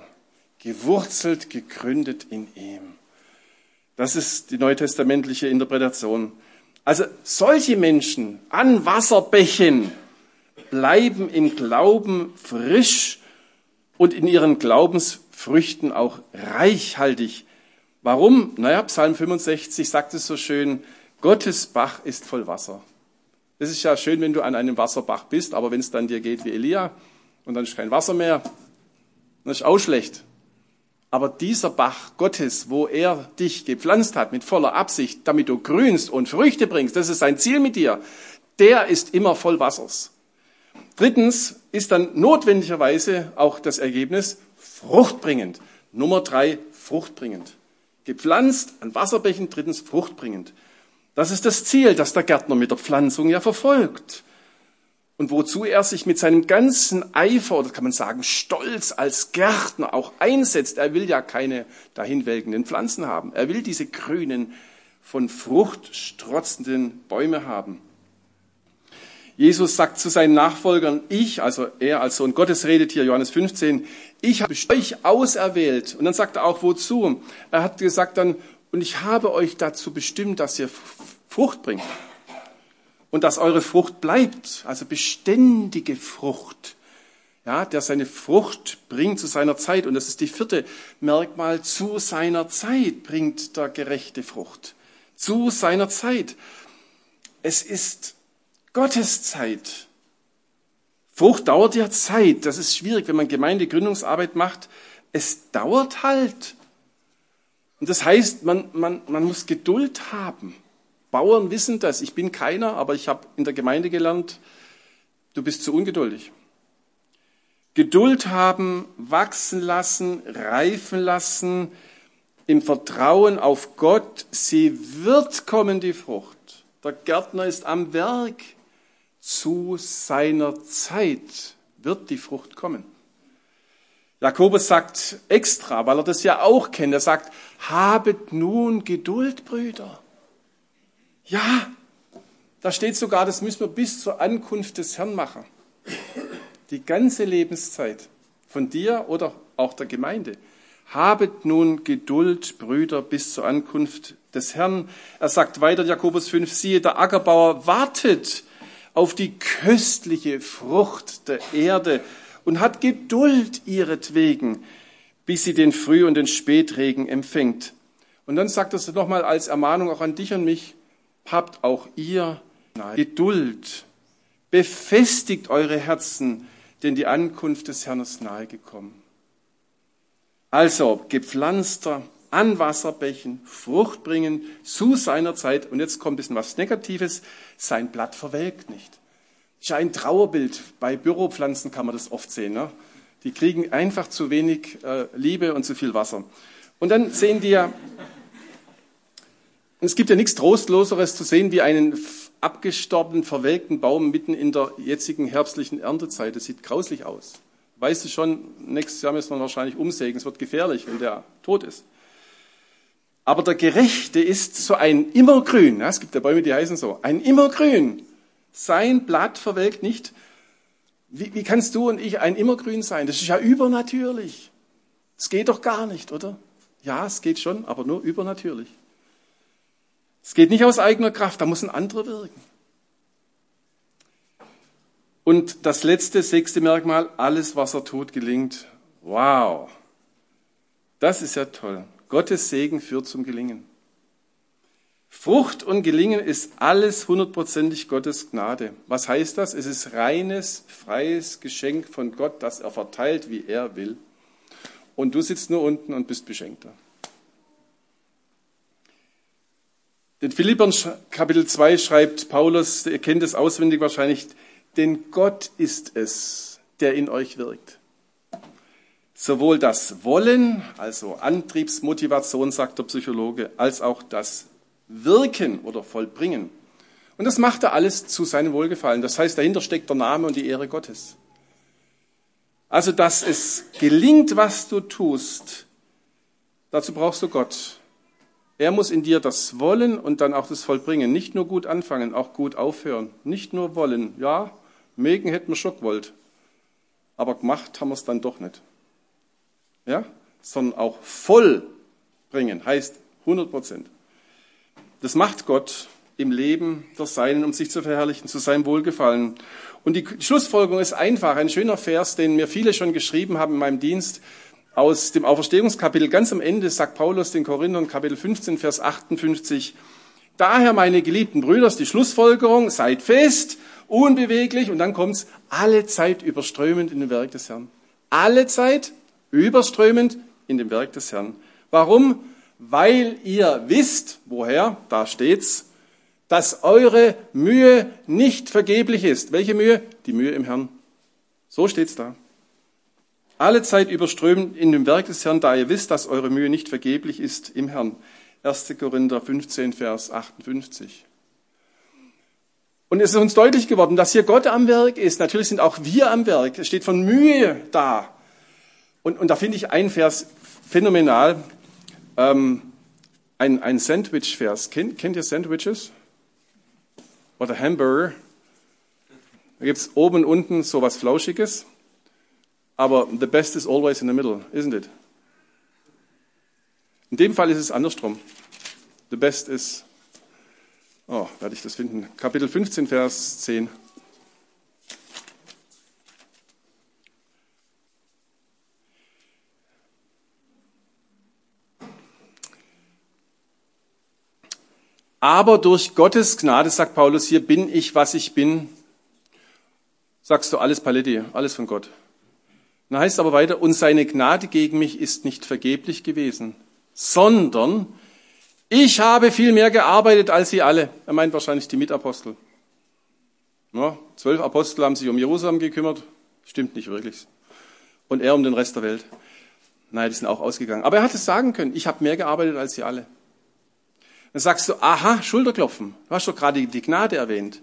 Speaker 1: Gewurzelt, gegründet in ihm. Das ist die neutestamentliche Interpretation. Also solche Menschen an Wasserbächen bleiben im Glauben frisch und in ihren Glaubensfrüchten auch reichhaltig. Warum? Naja, Psalm 65 sagt es so schön, Gottes Bach ist voll Wasser. Es ist ja schön, wenn du an einem Wasserbach bist, aber wenn es dann dir geht wie Elia und dann ist kein Wasser mehr, dann ist auch schlecht. Aber dieser Bach Gottes, wo er dich gepflanzt hat mit voller Absicht, damit du grünst und Früchte bringst, das ist sein Ziel mit dir, der ist immer voll Wassers. Drittens ist dann notwendigerweise auch das Ergebnis fruchtbringend. Nummer drei, fruchtbringend. Gepflanzt an Wasserbächen, drittens fruchtbringend. Das ist das Ziel, das der Gärtner mit der Pflanzung ja verfolgt und wozu er sich mit seinem ganzen Eifer, oder kann man sagen Stolz als Gärtner auch einsetzt. Er will ja keine dahinwelkenden Pflanzen haben. Er will diese grünen, von Frucht strotzenden Bäume haben. Jesus sagt zu seinen Nachfolgern, ich, also er als Sohn Gottes redet hier, Johannes 15, ich habe euch auserwählt. Und dann sagt er auch, wozu? Er hat gesagt dann, und ich habe euch dazu bestimmt, dass ihr Frucht bringt und dass eure Frucht bleibt, also beständige Frucht. Ja, der seine Frucht bringt zu seiner Zeit. Und das ist die vierte Merkmal. Zu seiner Zeit bringt der gerechte Frucht. Zu seiner Zeit. Es ist Gottes Zeit. Frucht dauert ja Zeit. Das ist schwierig, wenn man Gemeindegründungsarbeit macht. Es dauert halt. Und das heißt, man, man, man muss Geduld haben. Bauern wissen das. Ich bin keiner, aber ich habe in der Gemeinde gelernt, du bist zu ungeduldig. Geduld haben, wachsen lassen, reifen lassen, im Vertrauen auf Gott, sie wird kommen, die Frucht. Der Gärtner ist am Werk. Zu seiner Zeit wird die Frucht kommen. Jakobus sagt extra, weil er das ja auch kennt, er sagt, habet nun Geduld, Brüder. Ja, da steht sogar, das müssen wir bis zur Ankunft des Herrn machen. Die ganze Lebenszeit von dir oder auch der Gemeinde. Habet nun Geduld, Brüder, bis zur Ankunft des Herrn. Er sagt weiter, Jakobus 5, siehe, der Ackerbauer wartet auf die köstliche Frucht der Erde und hat Geduld ihretwegen, bis sie den Früh- und den Spätregen empfängt. Und dann sagt er es nochmal als Ermahnung auch an dich und mich, habt auch ihr Geduld, befestigt eure Herzen, denn die Ankunft des Herrn ist nahe gekommen. Also gepflanzter an Wasserbächen, Frucht bringen zu seiner Zeit. Und jetzt kommt ein bisschen was Negatives. Sein Blatt verwelkt nicht. Ist ein Trauerbild. Bei Büropflanzen kann man das oft sehen. Ne? Die kriegen einfach zu wenig äh, Liebe und zu viel Wasser. Und dann sehen die ja es gibt ja nichts Trostloseres zu sehen wie einen abgestorbenen, verwelkten Baum mitten in der jetzigen herbstlichen Erntezeit. Das sieht grauslich aus. Weißt du schon, nächstes Jahr müssen wir wahrscheinlich umsägen. Es wird gefährlich, wenn der tot ist. Aber der Gerechte ist so ein Immergrün. Es gibt ja Bäume, die heißen so. Ein Immergrün. Sein Blatt verwelkt nicht. Wie, wie kannst du und ich ein Immergrün sein? Das ist ja übernatürlich. Es geht doch gar nicht, oder? Ja, es geht schon, aber nur übernatürlich. Es geht nicht aus eigener Kraft, da muss ein anderer wirken. Und das letzte, sechste Merkmal, alles, was er tut, gelingt. Wow. Das ist ja toll. Gottes Segen führt zum Gelingen. Frucht und Gelingen ist alles hundertprozentig Gottes Gnade. Was heißt das? Es ist reines, freies Geschenk von Gott, das er verteilt, wie er will. Und du sitzt nur unten und bist Beschenkter. In Philippern Kapitel 2 schreibt Paulus, ihr kennt es auswendig wahrscheinlich, denn Gott ist es, der in euch wirkt. Sowohl das Wollen, also Antriebsmotivation, sagt der Psychologe, als auch das wirken oder vollbringen. Und das macht er alles zu seinem Wohlgefallen. Das heißt, dahinter steckt der Name und die Ehre Gottes. Also, dass es gelingt, was du tust, dazu brauchst du Gott. Er muss in dir das wollen und dann auch das vollbringen. Nicht nur gut anfangen, auch gut aufhören. Nicht nur wollen. Ja, mögen hätten wir schon gewollt. Aber gemacht haben wir es dann doch nicht. Ja? Sondern auch vollbringen. Heißt 100 Prozent. Das macht Gott im Leben der Seinen, um sich zu verherrlichen, zu seinem Wohlgefallen. Und die Schlussfolgerung ist einfach, ein schöner Vers, den mir viele schon geschrieben haben in meinem Dienst. Aus dem Auferstehungskapitel ganz am Ende sagt Paulus den Korinthern, Kapitel 15, Vers 58, Daher, meine geliebten Brüder, ist die Schlussfolgerung, seid fest, unbeweglich, und dann kommt's, alle Zeit überströmend in dem Werk des Herrn. Alle Zeit überströmend in dem Werk des Herrn. Warum? Weil ihr wisst, woher, da steht's, dass eure Mühe nicht vergeblich ist. Welche Mühe? Die Mühe im Herrn. So steht's da. Alle Zeit überströmend in dem Werk des Herrn, da ihr wisst, dass eure Mühe nicht vergeblich ist im Herrn. 1. Korinther 15, Vers 58. Und es ist uns deutlich geworden, dass hier Gott am Werk ist. Natürlich sind auch wir am Werk. Es steht von Mühe da. Und, und da finde ich einen Vers phänomenal. Ähm, ein, ein Sandwich-Vers. Kennt, kennt ihr Sandwiches? Oder Hamburger? Da gibt es oben und unten so was Flauschiges. Aber the best is always in the middle, isn't it? In dem Fall ist es andersrum. The best is, oh, werde ich das finden? Kapitel 15, Vers 10. Aber durch Gottes Gnade, sagt Paulus hier, bin ich, was ich bin. Sagst du alles Paletti, alles von Gott. Dann heißt es aber weiter, und seine Gnade gegen mich ist nicht vergeblich gewesen, sondern ich habe viel mehr gearbeitet als sie alle. Er meint wahrscheinlich die Mitapostel. Ja, zwölf Apostel haben sich um Jerusalem gekümmert. Stimmt nicht wirklich. Und er um den Rest der Welt. Nein, die sind auch ausgegangen. Aber er hat es sagen können, ich habe mehr gearbeitet als sie alle. Dann sagst du, aha, Schulterklopfen. Du hast doch gerade die Gnade erwähnt.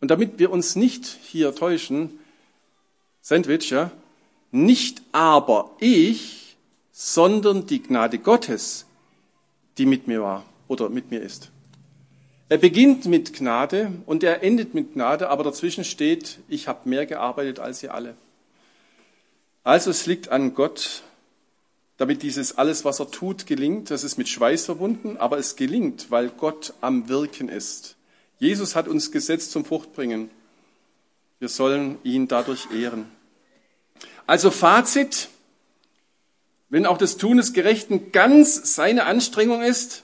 Speaker 1: Und damit wir uns nicht hier täuschen, Sandwich, ja, nicht aber ich, sondern die Gnade Gottes, die mit mir war oder mit mir ist. Er beginnt mit Gnade und er endet mit Gnade, aber dazwischen steht, ich habe mehr gearbeitet als ihr alle. Also es liegt an Gott, damit dieses alles, was er tut, gelingt. Das ist mit Schweiß verbunden, aber es gelingt, weil Gott am Wirken ist. Jesus hat uns gesetzt zum Fruchtbringen. Wir sollen ihn dadurch ehren. Also Fazit, wenn auch das Tun des Gerechten ganz seine Anstrengung ist,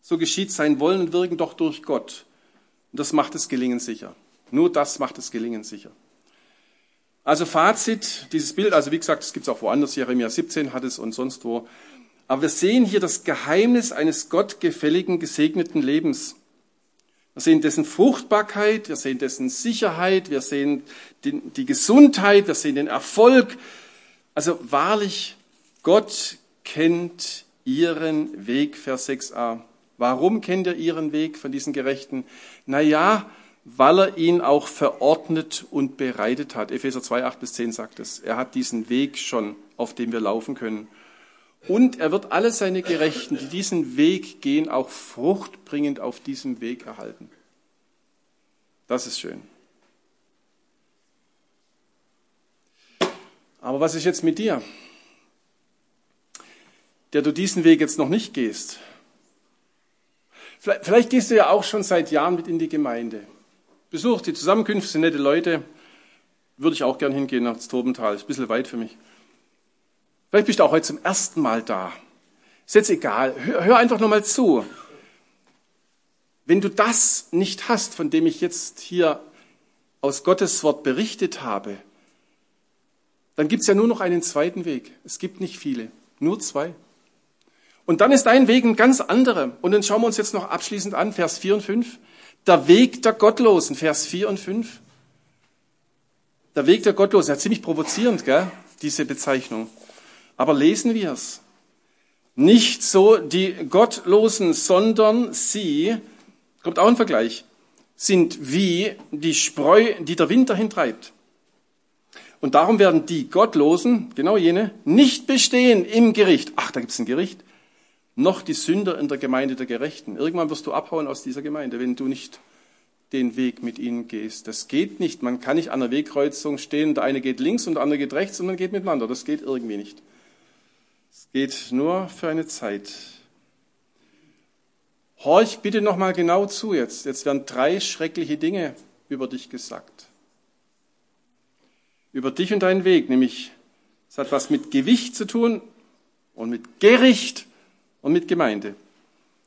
Speaker 1: so geschieht sein Wollen und Wirken doch durch Gott. Und das macht das Gelingen sicher. Nur das macht das Gelingen sicher. Also Fazit, dieses Bild, also wie gesagt, es gibt es auch woanders, Jeremia 17 hat es und sonst wo. Aber wir sehen hier das Geheimnis eines gottgefälligen, gesegneten Lebens. Wir sehen dessen Fruchtbarkeit, wir sehen dessen Sicherheit, wir sehen die, die Gesundheit, wir sehen den Erfolg. Also wahrlich, Gott kennt ihren Weg, Vers 6a. Warum kennt er ihren Weg von diesen Gerechten? Na ja, weil er ihn auch verordnet und bereitet hat. Epheser 2, 8 bis 10 sagt es. Er hat diesen Weg schon, auf dem wir laufen können. Und er wird alle seine Gerechten, die diesen Weg gehen, auch fruchtbringend auf diesem Weg erhalten. Das ist schön. Aber was ist jetzt mit dir, der du diesen Weg jetzt noch nicht gehst? Vielleicht, vielleicht gehst du ja auch schon seit Jahren mit in die Gemeinde. Besucht die Zusammenkünfte, nette Leute. Würde ich auch gern hingehen nach Tobental. Ist ein bisschen weit für mich. Vielleicht bist du auch heute zum ersten Mal da. Ist jetzt egal. Hör, hör einfach nochmal zu. Wenn du das nicht hast, von dem ich jetzt hier aus Gottes Wort berichtet habe, dann gibt es ja nur noch einen zweiten Weg. Es gibt nicht viele, nur zwei. Und dann ist dein Weg ein ganz anderer. Und dann schauen wir uns jetzt noch abschließend an, Vers 4 und 5. Der Weg der Gottlosen, Vers 4 und 5. Der Weg der Gottlosen, ja ziemlich provozierend, gell, diese Bezeichnung. Aber lesen wir es. Nicht so die Gottlosen, sondern sie, kommt auch ein Vergleich, sind wie die Spreu, die der Wind dahin treibt. Und darum werden die Gottlosen, genau jene, nicht bestehen im Gericht. Ach, da gibt's ein Gericht. Noch die Sünder in der Gemeinde der Gerechten. Irgendwann wirst du abhauen aus dieser Gemeinde, wenn du nicht den Weg mit ihnen gehst. Das geht nicht. Man kann nicht an der Wegkreuzung stehen, der eine geht links und der andere geht rechts und man geht miteinander. Das geht irgendwie nicht. Es geht nur für eine Zeit. Horch bitte nochmal genau zu jetzt. Jetzt werden drei schreckliche Dinge über dich gesagt. Über dich und deinen Weg, nämlich es hat was mit Gewicht zu tun und mit Gericht und mit Gemeinde.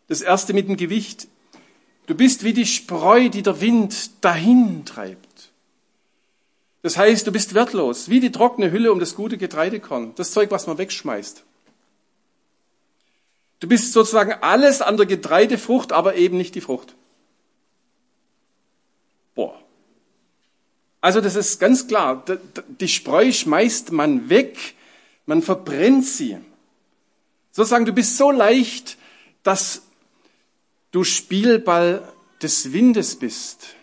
Speaker 1: Das erste mit dem Gewicht. Du bist wie die Spreu, die der Wind dahin treibt. Das heißt, du bist wertlos, wie die trockene Hülle um das gute Getreidekorn, das Zeug, was man wegschmeißt. Du bist sozusagen alles an der Getreidefrucht, aber eben nicht die Frucht. Boah. Also das ist ganz klar. Die Spreu schmeißt man weg, man verbrennt sie. Sozusagen, du bist so leicht, dass du Spielball des Windes bist.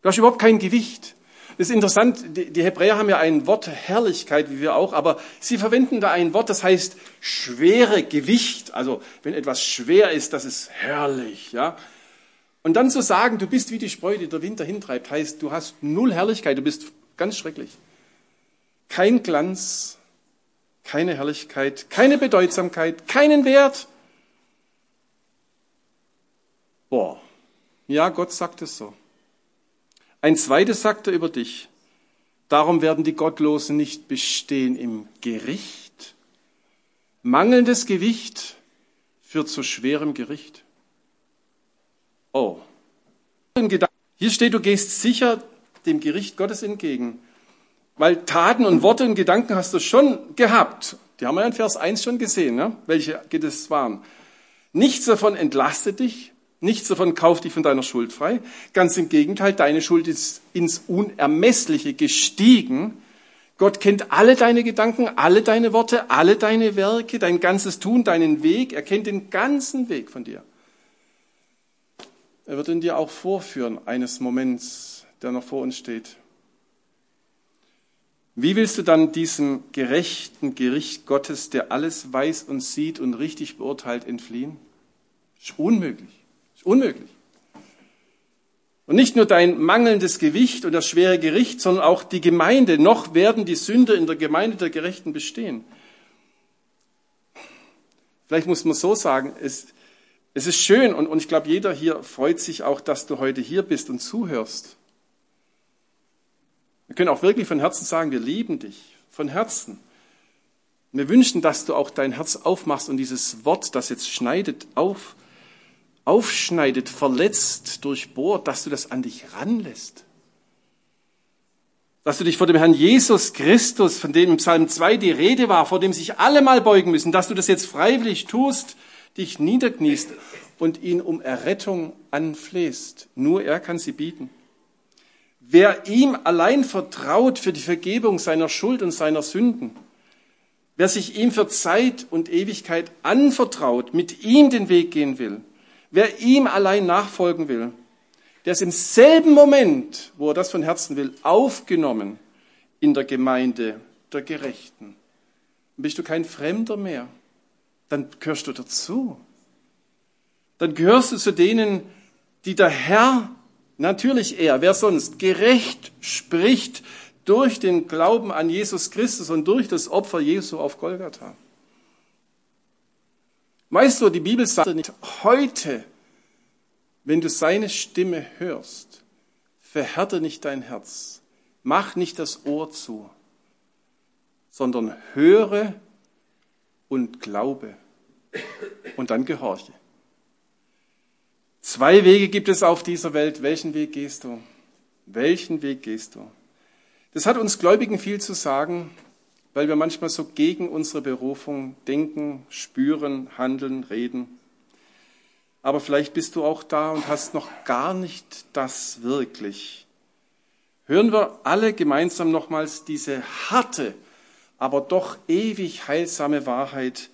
Speaker 1: Du hast überhaupt kein Gewicht. Das ist interessant, die Hebräer haben ja ein Wort Herrlichkeit, wie wir auch, aber sie verwenden da ein Wort, das heißt schwere Gewicht. Also wenn etwas schwer ist, das ist herrlich, ja. Und dann zu sagen, du bist wie die Spreu, die der Winter hintreibt, heißt, du hast null Herrlichkeit, du bist ganz schrecklich. Kein Glanz, keine Herrlichkeit, keine Bedeutsamkeit, keinen Wert. Boah. Ja, Gott sagt es so. Ein zweites sagt er über dich. Darum werden die Gottlosen nicht bestehen im Gericht. Mangelndes Gewicht führt zu schwerem Gericht. Oh. Hier steht, du gehst sicher dem Gericht Gottes entgegen. Weil Taten und Worte und Gedanken hast du schon gehabt. Die haben wir in Vers 1 schon gesehen, ne? welche das waren. Nichts davon entlastet dich, Nichts davon kauft dich von deiner Schuld frei. Ganz im Gegenteil, deine Schuld ist ins Unermessliche gestiegen. Gott kennt alle deine Gedanken, alle deine Worte, alle deine Werke, dein ganzes Tun, deinen Weg. Er kennt den ganzen Weg von dir. Er wird ihn dir auch vorführen, eines Moments, der noch vor uns steht. Wie willst du dann diesem gerechten Gericht Gottes, der alles weiß und sieht und richtig beurteilt, entfliehen? Ist unmöglich. Unmöglich. Und nicht nur dein mangelndes Gewicht und das schwere Gericht, sondern auch die Gemeinde. Noch werden die Sünder in der Gemeinde der Gerechten bestehen. Vielleicht muss man so sagen, es, es ist schön und, und ich glaube, jeder hier freut sich auch, dass du heute hier bist und zuhörst. Wir können auch wirklich von Herzen sagen, wir lieben dich. Von Herzen. Wir wünschen, dass du auch dein Herz aufmachst und dieses Wort, das jetzt schneidet, auf aufschneidet, verletzt, durchbohrt, dass du das an dich ranlässt. Dass du dich vor dem Herrn Jesus Christus, von dem im Psalm 2 die Rede war, vor dem sich alle mal beugen müssen, dass du das jetzt freiwillig tust, dich niederkniest und ihn um Errettung anflehst. Nur er kann sie bieten. Wer ihm allein vertraut für die Vergebung seiner Schuld und seiner Sünden, wer sich ihm für Zeit und Ewigkeit anvertraut, mit ihm den Weg gehen will, Wer ihm allein nachfolgen will, der ist im selben Moment, wo er das von Herzen will, aufgenommen in der Gemeinde der Gerechten. Dann bist du kein Fremder mehr. Dann gehörst du dazu. Dann gehörst du zu denen, die der Herr, natürlich er, wer sonst, gerecht spricht durch den Glauben an Jesus Christus und durch das Opfer Jesu auf Golgatha. Weißt du, die Bibel sagt nicht, heute, wenn du seine Stimme hörst, verhärte nicht dein Herz, mach nicht das Ohr zu, sondern höre und glaube und dann gehorche. Zwei Wege gibt es auf dieser Welt. Welchen Weg gehst du? Welchen Weg gehst du? Das hat uns Gläubigen viel zu sagen weil wir manchmal so gegen unsere Berufung denken, spüren, handeln, reden. Aber vielleicht bist du auch da und hast noch gar nicht das wirklich. Hören wir alle gemeinsam nochmals diese harte, aber doch ewig heilsame Wahrheit.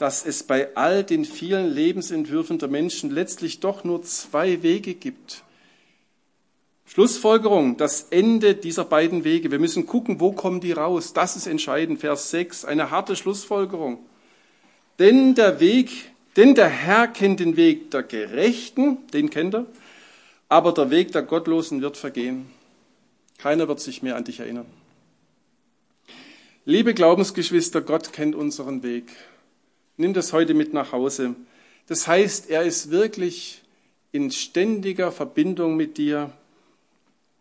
Speaker 1: Dass es bei all den vielen Lebensentwürfen der Menschen letztlich doch nur zwei Wege gibt. Schlussfolgerung, das Ende dieser beiden Wege. Wir müssen gucken, wo kommen die raus. Das ist entscheidend. Vers 6, eine harte Schlussfolgerung. Denn der Weg, denn der Herr kennt den Weg der Gerechten, den kennt er, aber der Weg der Gottlosen wird vergehen. Keiner wird sich mehr an dich erinnern. Liebe Glaubensgeschwister, Gott kennt unseren Weg. Nimm das heute mit nach Hause. Das heißt, er ist wirklich in ständiger Verbindung mit dir.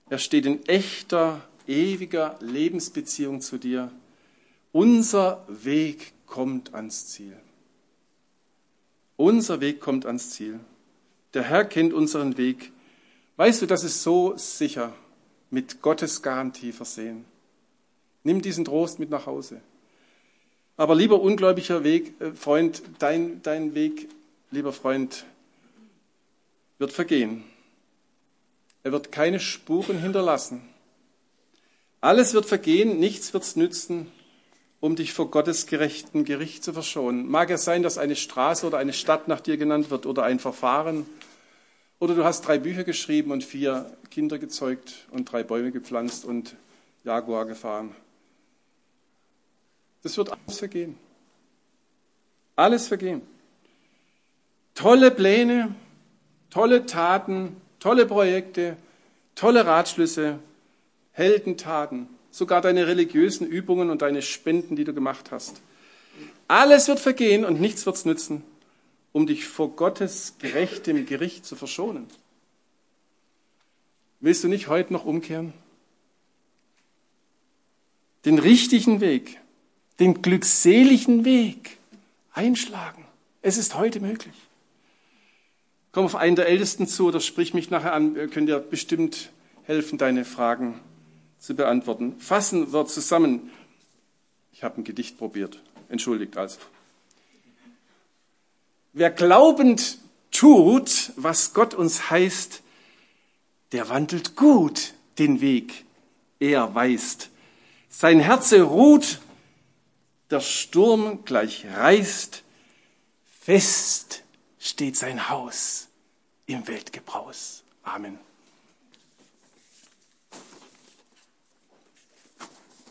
Speaker 1: Er steht in echter, ewiger Lebensbeziehung zu dir. Unser Weg kommt ans Ziel. Unser Weg kommt ans Ziel. Der Herr kennt unseren Weg. Weißt du, das ist so sicher mit Gottes Garantie versehen. Nimm diesen Trost mit nach Hause. Aber lieber ungläubiger Weg, äh, Freund, dein, dein Weg, lieber Freund, wird vergehen. Er wird keine Spuren hinterlassen. Alles wird vergehen, nichts wird's nützen, um dich vor Gottes gerechten Gericht zu verschonen. Mag es sein, dass eine Straße oder eine Stadt nach dir genannt wird oder ein Verfahren. Oder du hast drei Bücher geschrieben und vier Kinder gezeugt und drei Bäume gepflanzt und Jaguar gefahren. Das wird alles vergehen. Alles vergehen. Tolle Pläne, tolle Taten, tolle Projekte, tolle Ratschlüsse, Heldentaten, sogar deine religiösen Übungen und deine Spenden, die du gemacht hast. Alles wird vergehen und nichts wird's nützen, um dich vor Gottes gerechtem Gericht zu verschonen. Willst du nicht heute noch umkehren? Den richtigen Weg den glückseligen Weg einschlagen. Es ist heute möglich. Komm auf einen der Ältesten zu oder sprich mich nachher an. Wir können dir bestimmt helfen, deine Fragen zu beantworten. Fassen wir zusammen. Ich habe ein Gedicht probiert. Entschuldigt also. Wer glaubend tut, was Gott uns heißt, der wandelt gut den Weg, er weist. Sein Herze ruht der Sturm gleich reißt, fest steht sein Haus im Weltgebraus. Amen.